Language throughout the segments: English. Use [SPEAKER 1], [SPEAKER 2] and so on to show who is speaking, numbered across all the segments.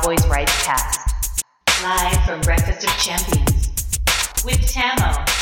[SPEAKER 1] Cowboys RIPEcast. Live from Breakfast of Champions. With Tamo.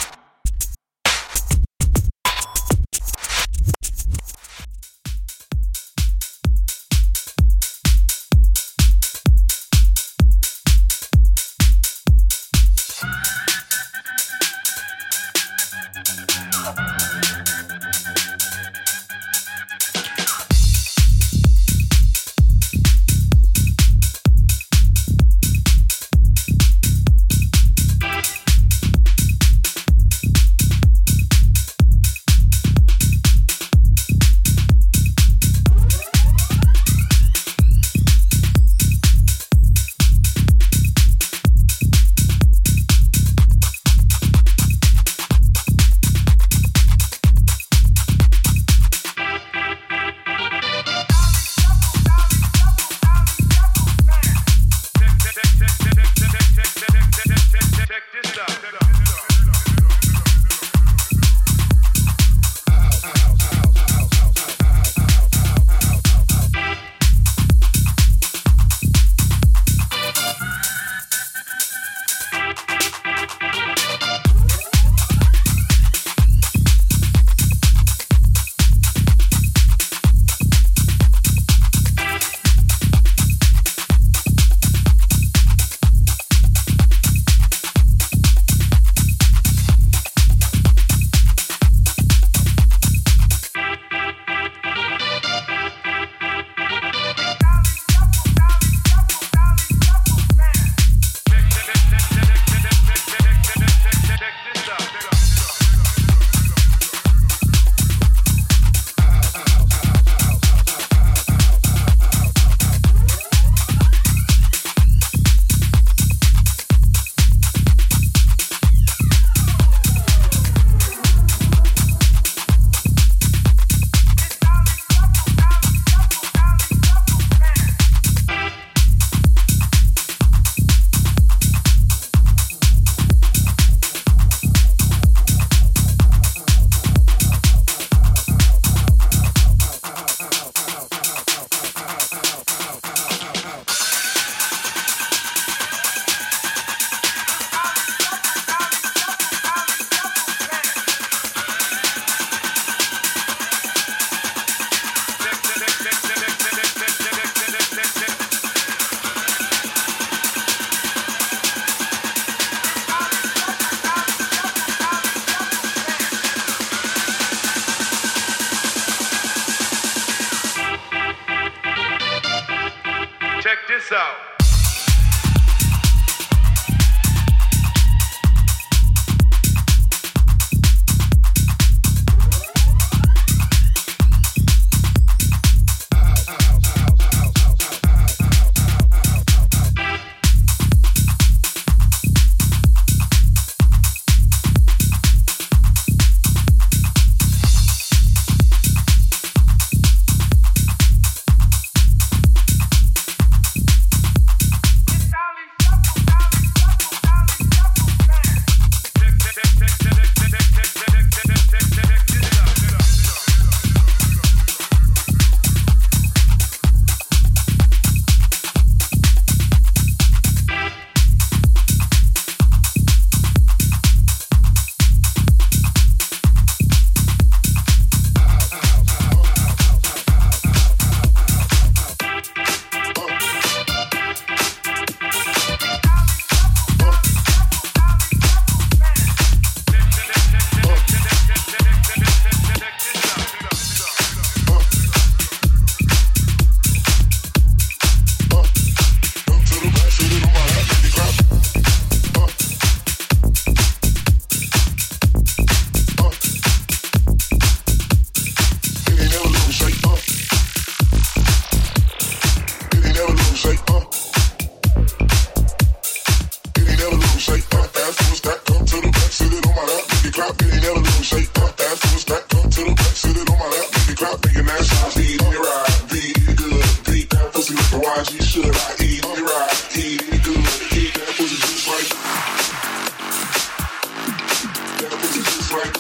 [SPEAKER 1] right.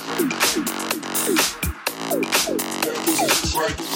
[SPEAKER 1] That was right.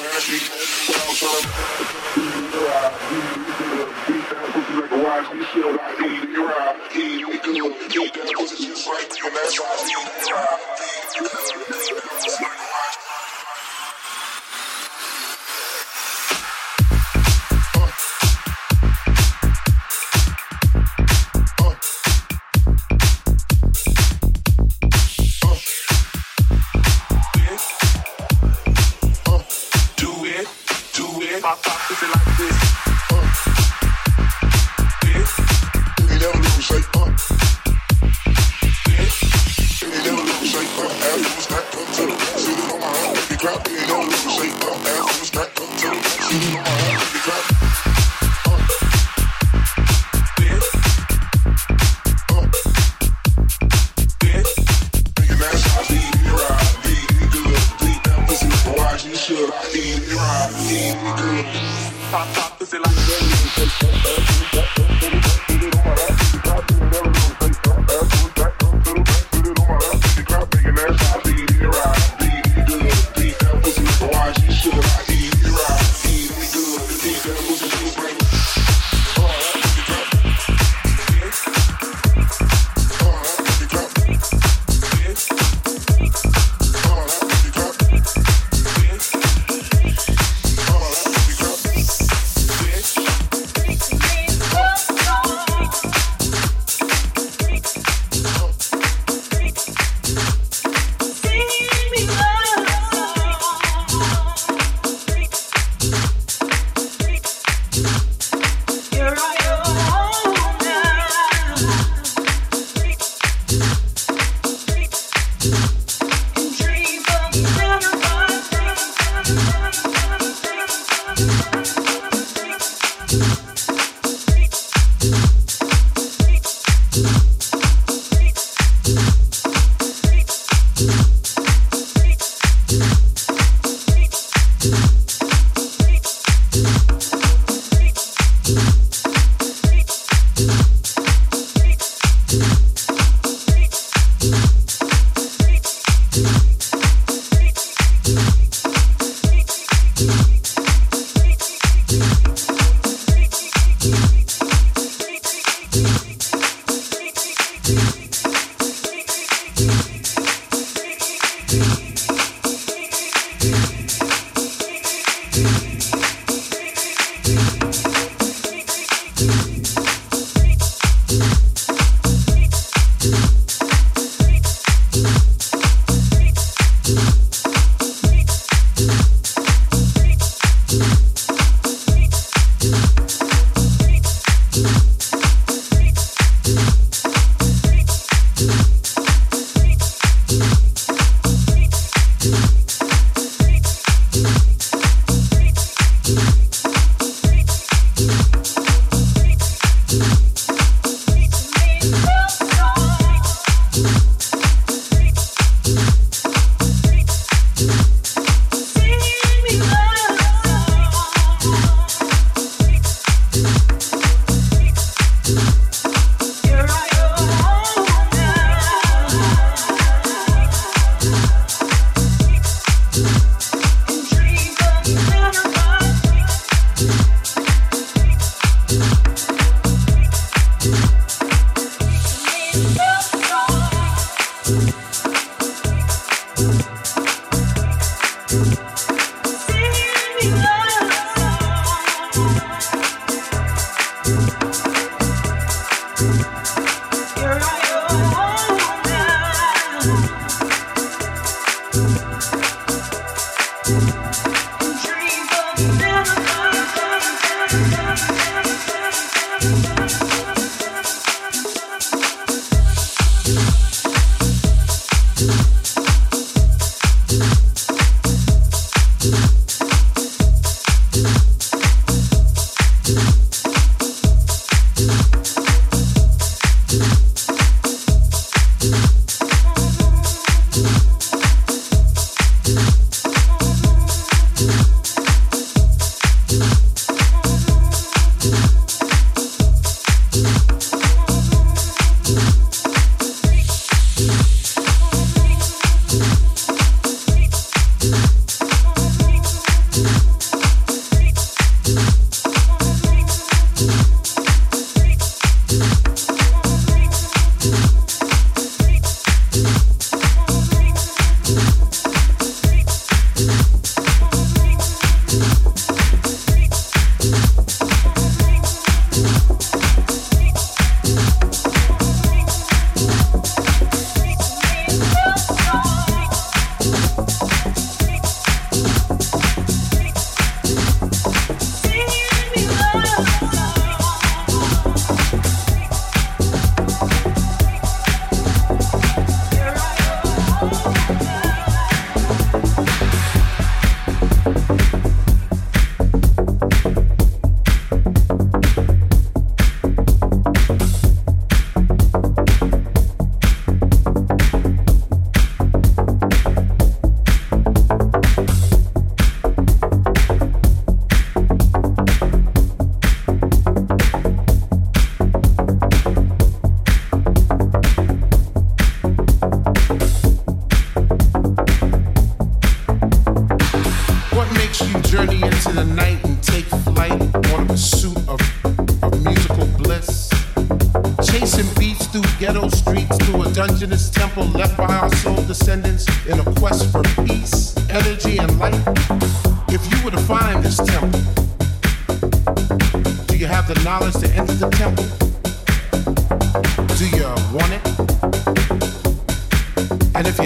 [SPEAKER 1] Keep that pussy just right, and that's how I
[SPEAKER 2] feel.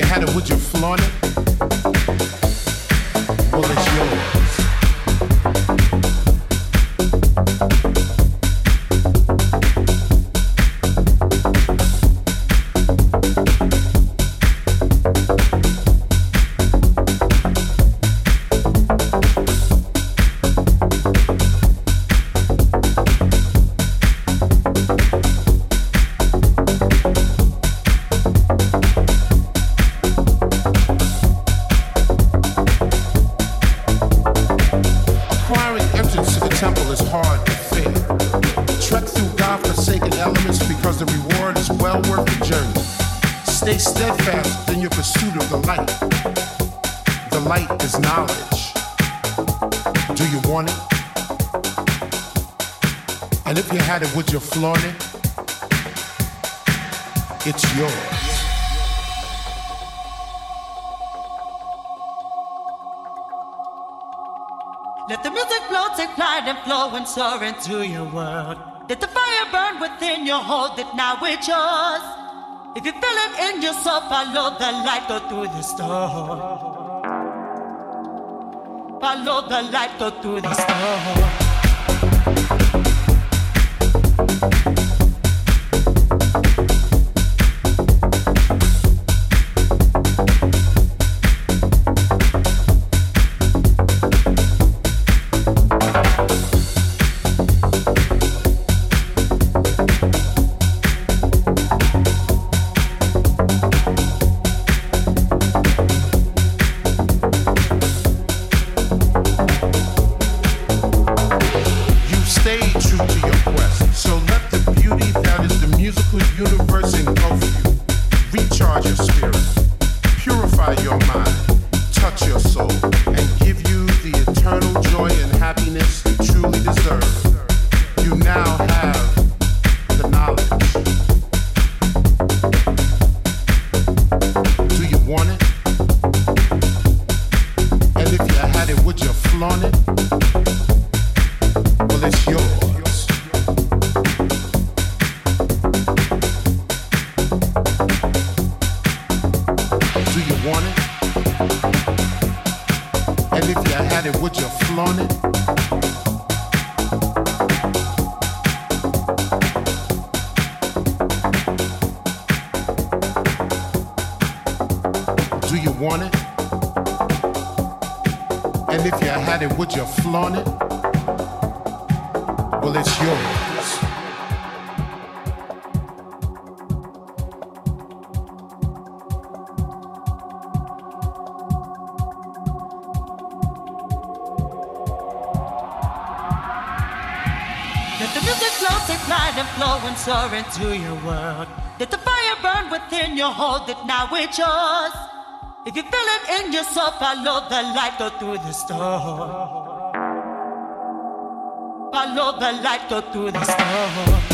[SPEAKER 2] Had it, would you flaunt it? Well, it's yours. Would you flaunt it? It's yours.
[SPEAKER 3] Let the music flow, take flight and flow and soar into your world. Let the fire burn within you, hold it now, it's yours. If you feel it in your soul, follow the light, go through the storm. Follow the light, go through the storm. Into your world. Let the fire burn within you, hold it now, it's yours. If you feel it in your soul, follow the light, go through the storm. Follow the light, go through the storm.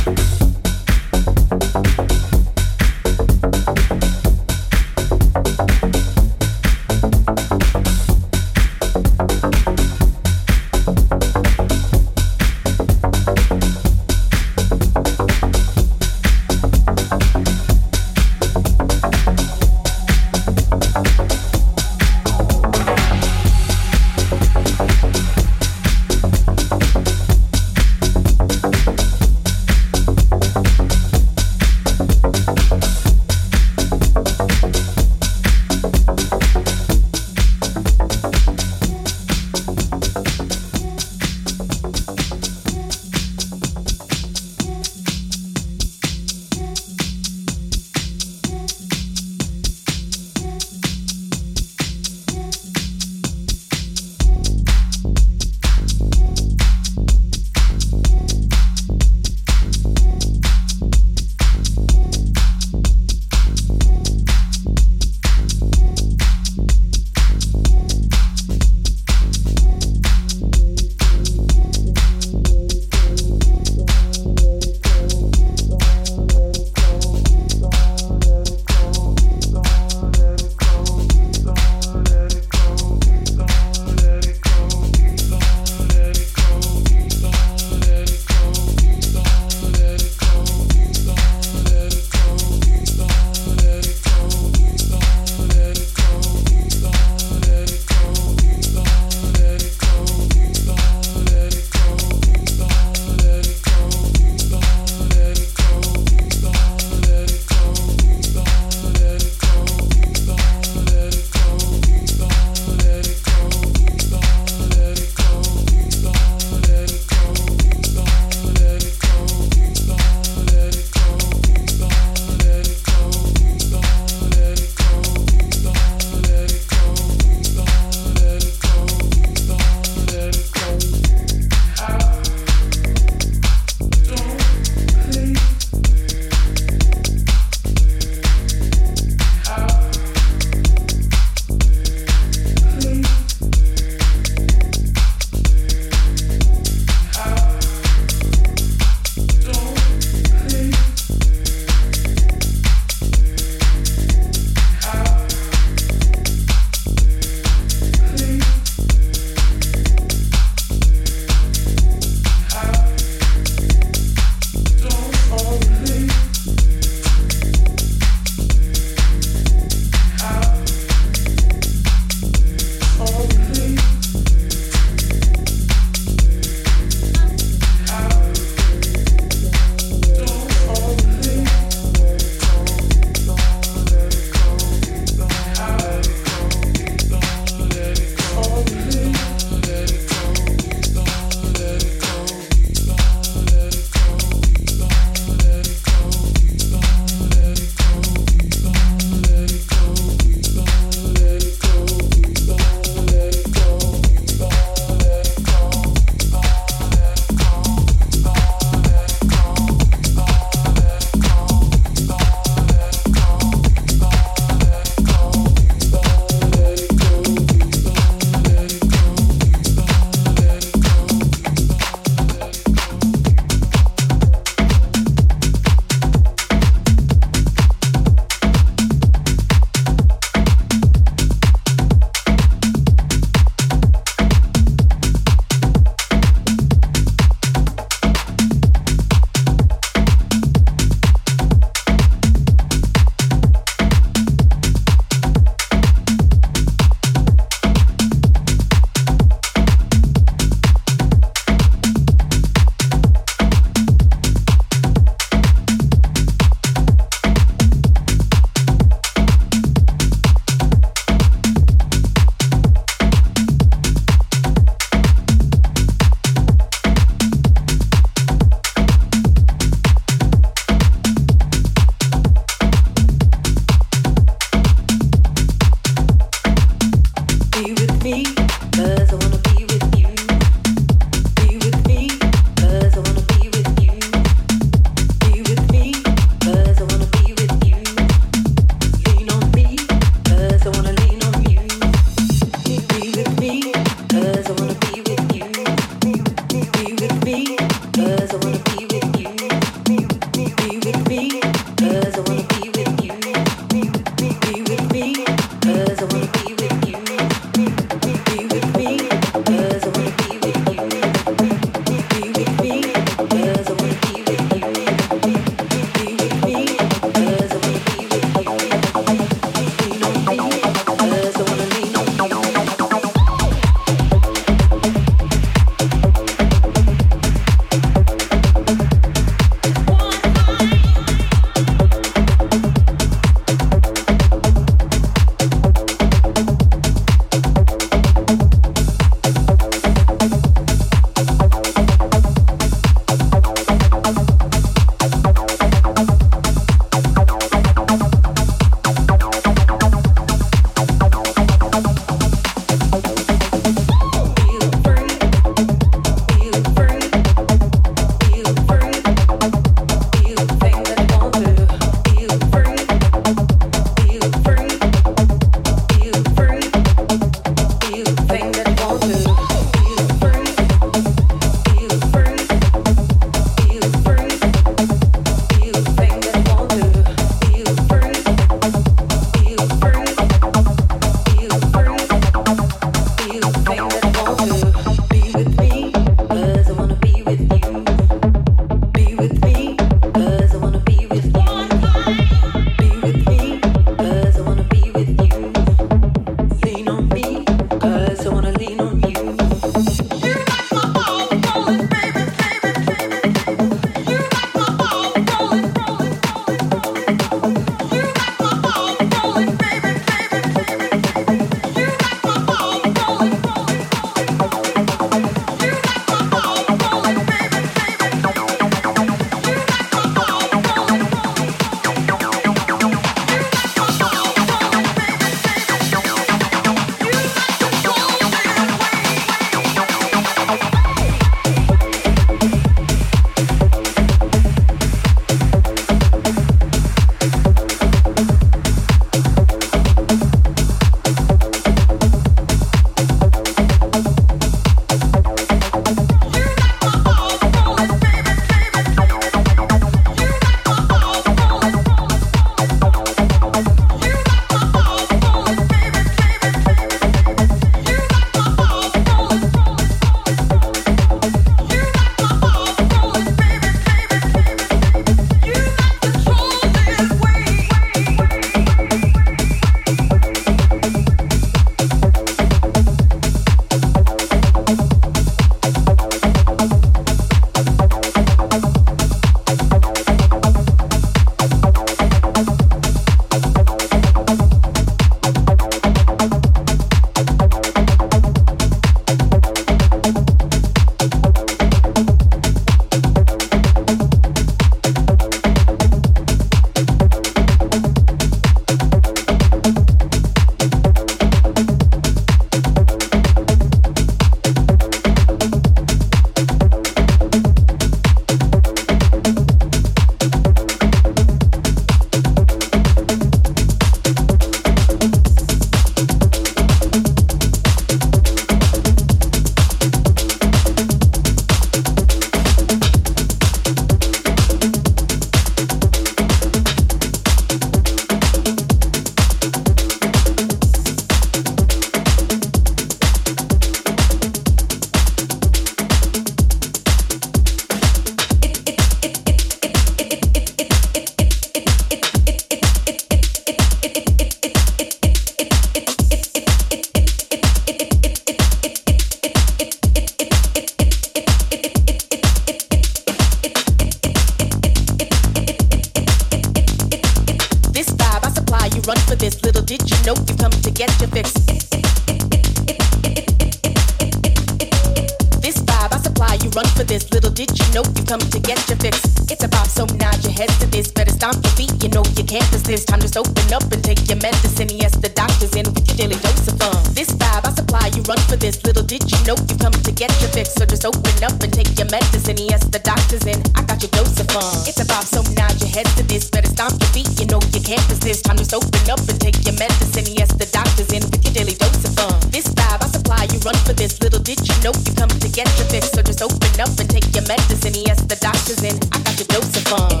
[SPEAKER 4] know you come to get your fix, so just open up and take your medicine. Yes, the doctor's in. I got your dose of fun.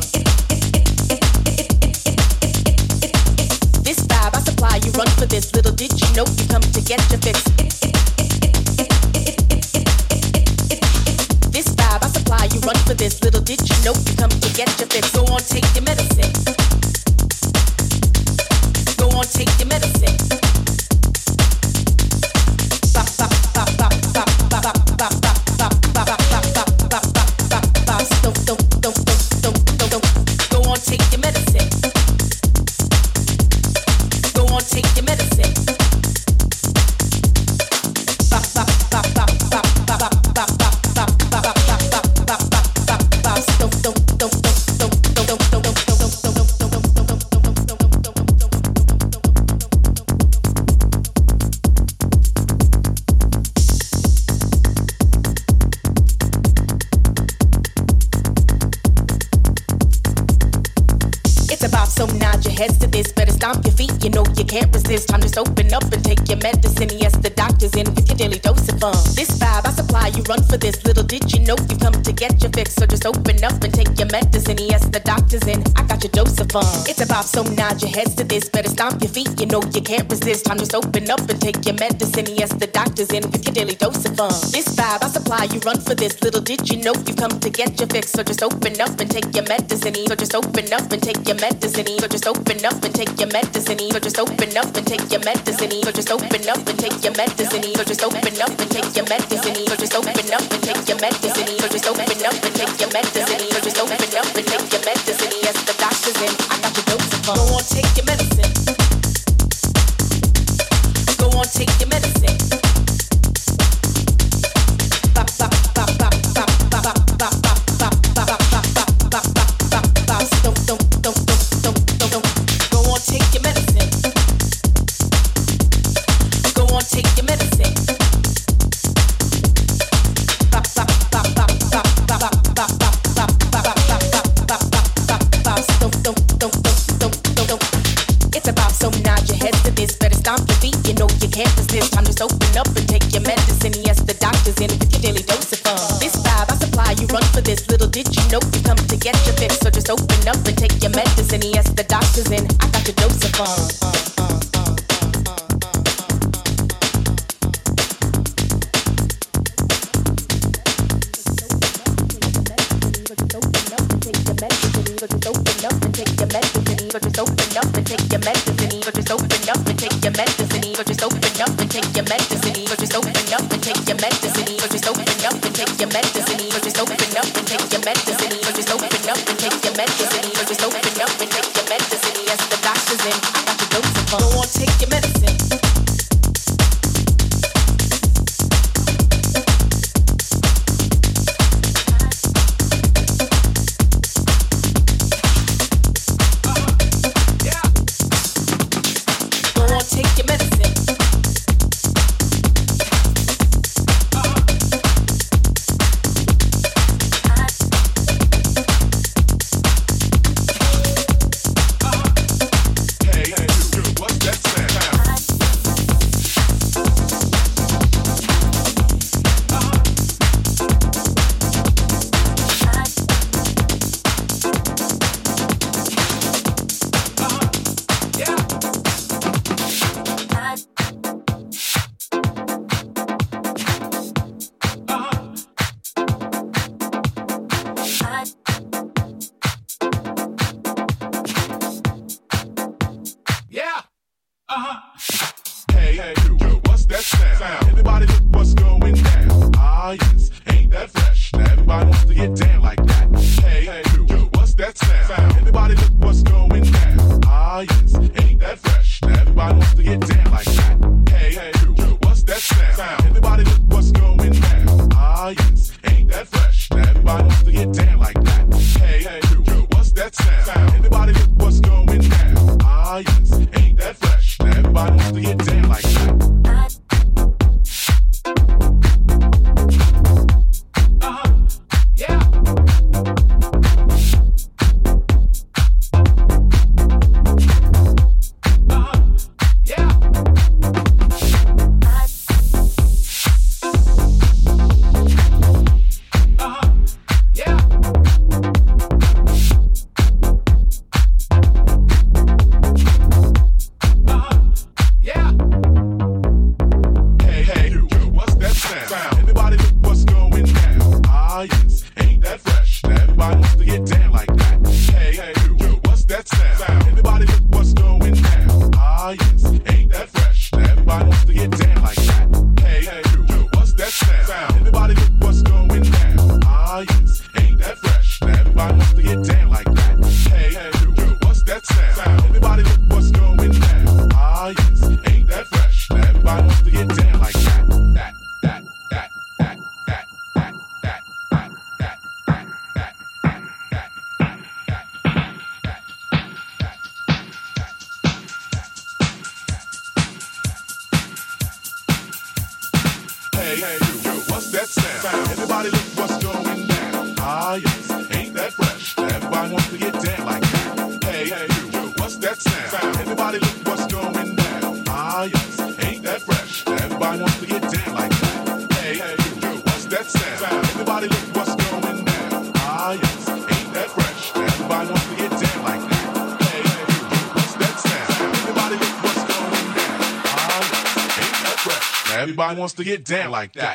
[SPEAKER 4] This vibe I supply, you run for this. Little did you know you come to get your fix. It's a bop, so nod your heads to this stomp your feet, you know you can't resist. Time to open up and take your medicine. Yes, the doctor's in with your daily dose of fun. This vibe I supply, you run for this. Little did you know you've come to get your fix. So just open up and take your medicine. So just open up and take your medicine. So just open up and take your medicine. So just open up and take your medicine. So just open up and take your medicine. So just open up and take your medicine. So just open up and take your medicine. So just open up and take your medicine. So just open up and take your medicine. Yes, the doctor's in. I got your dose of fun. Go on, take your medicine take your medicine.
[SPEAKER 1] Wants to get down like that.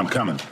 [SPEAKER 2] I'm
[SPEAKER 5] coming.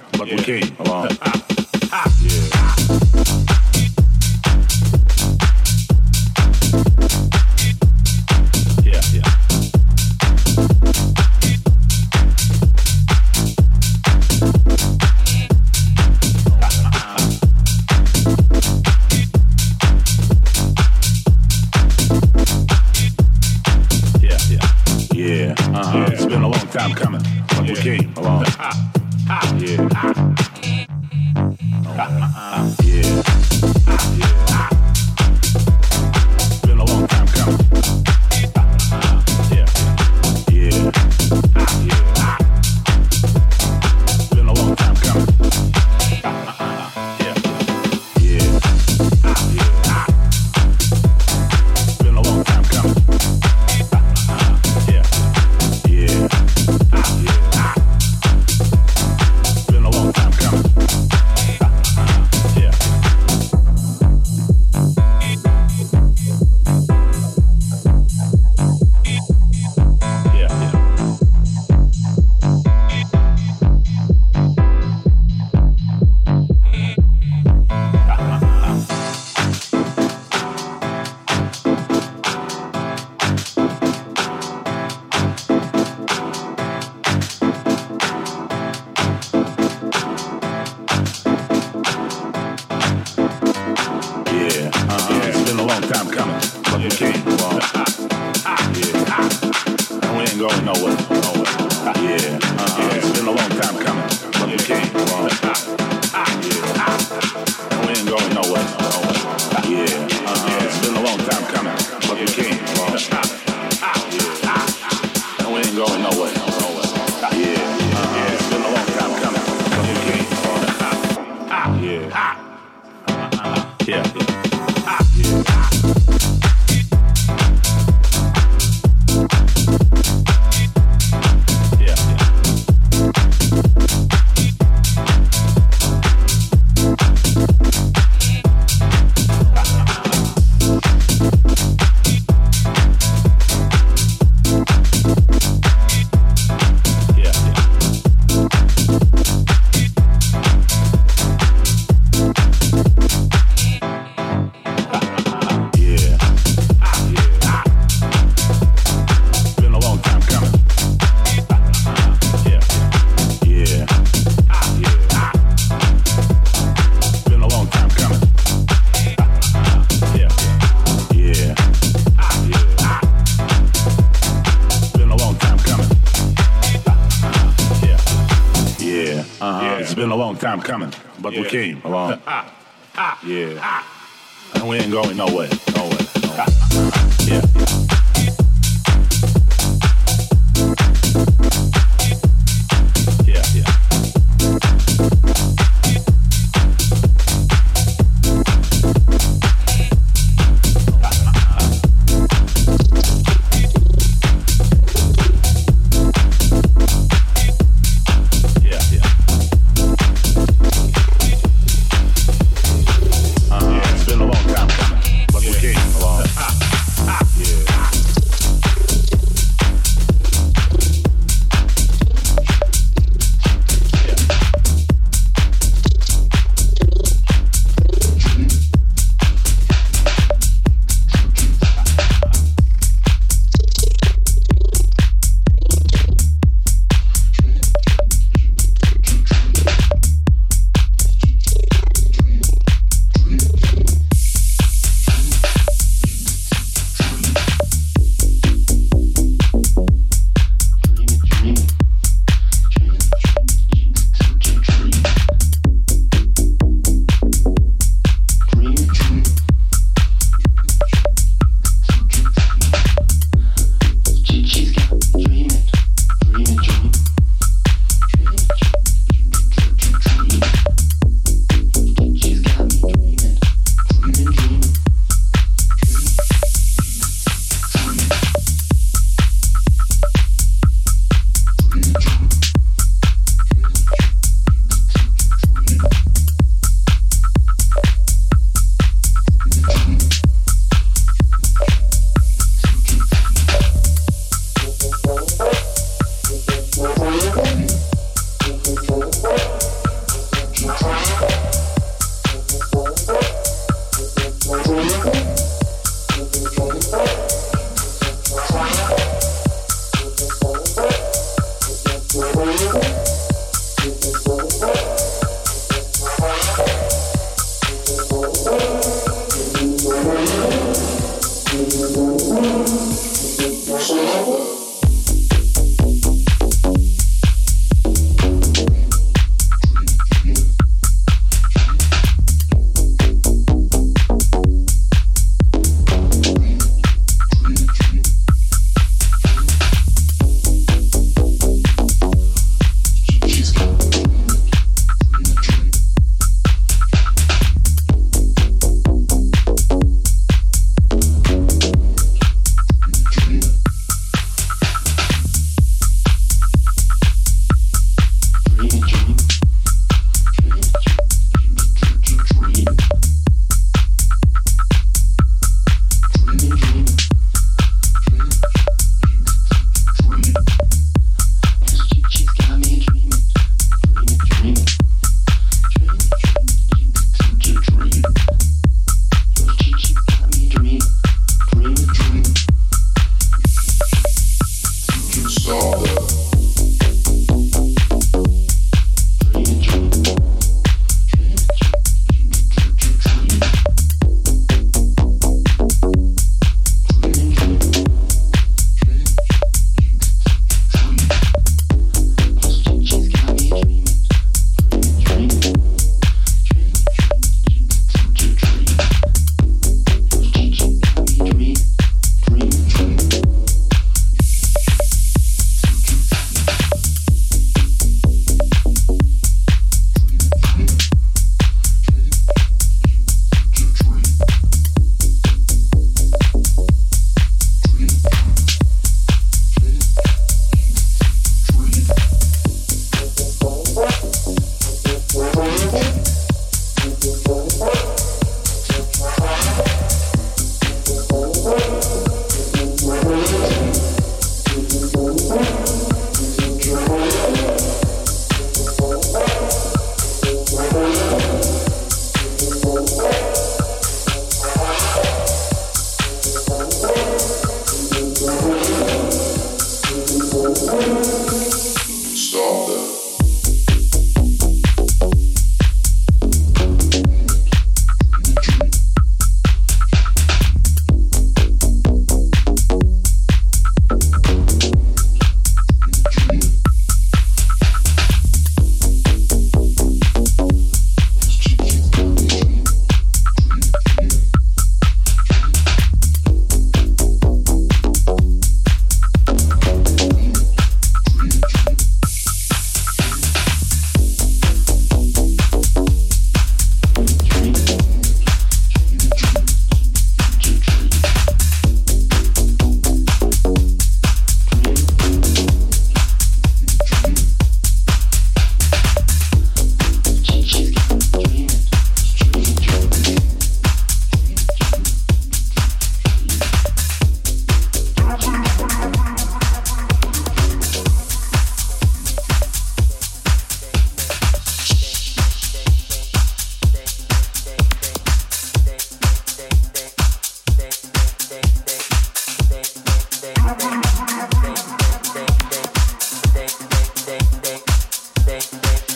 [SPEAKER 5] time coming, but yeah. we came along.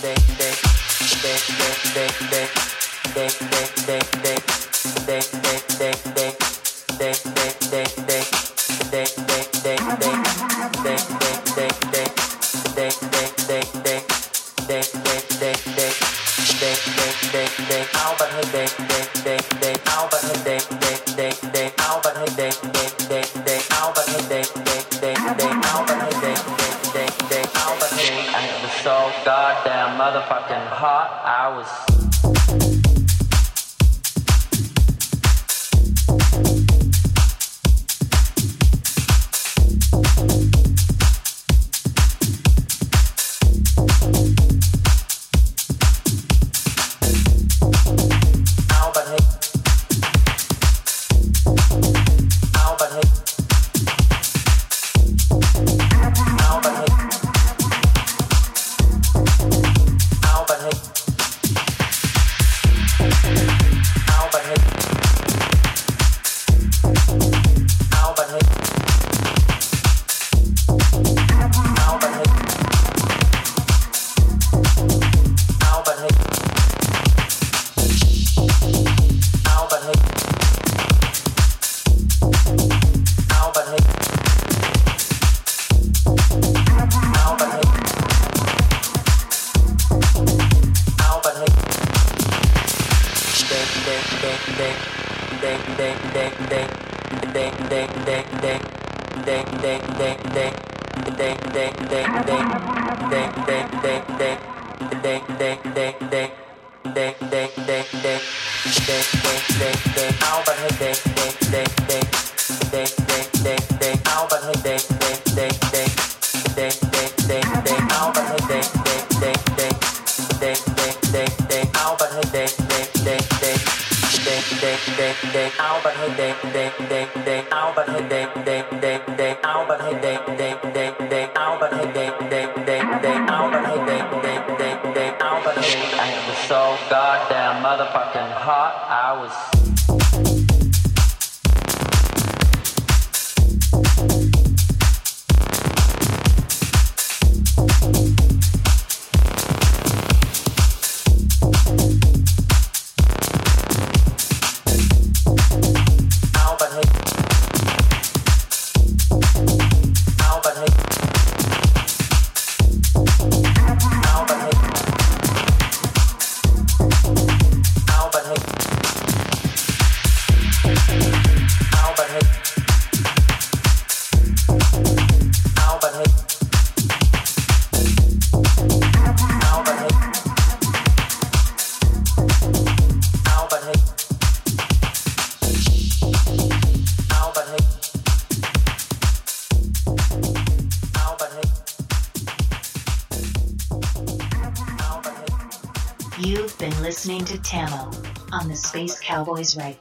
[SPEAKER 5] day, day,
[SPEAKER 6] day, day, day. day. I was so goddamn motherfucking hot. I was.
[SPEAKER 7] Always Right.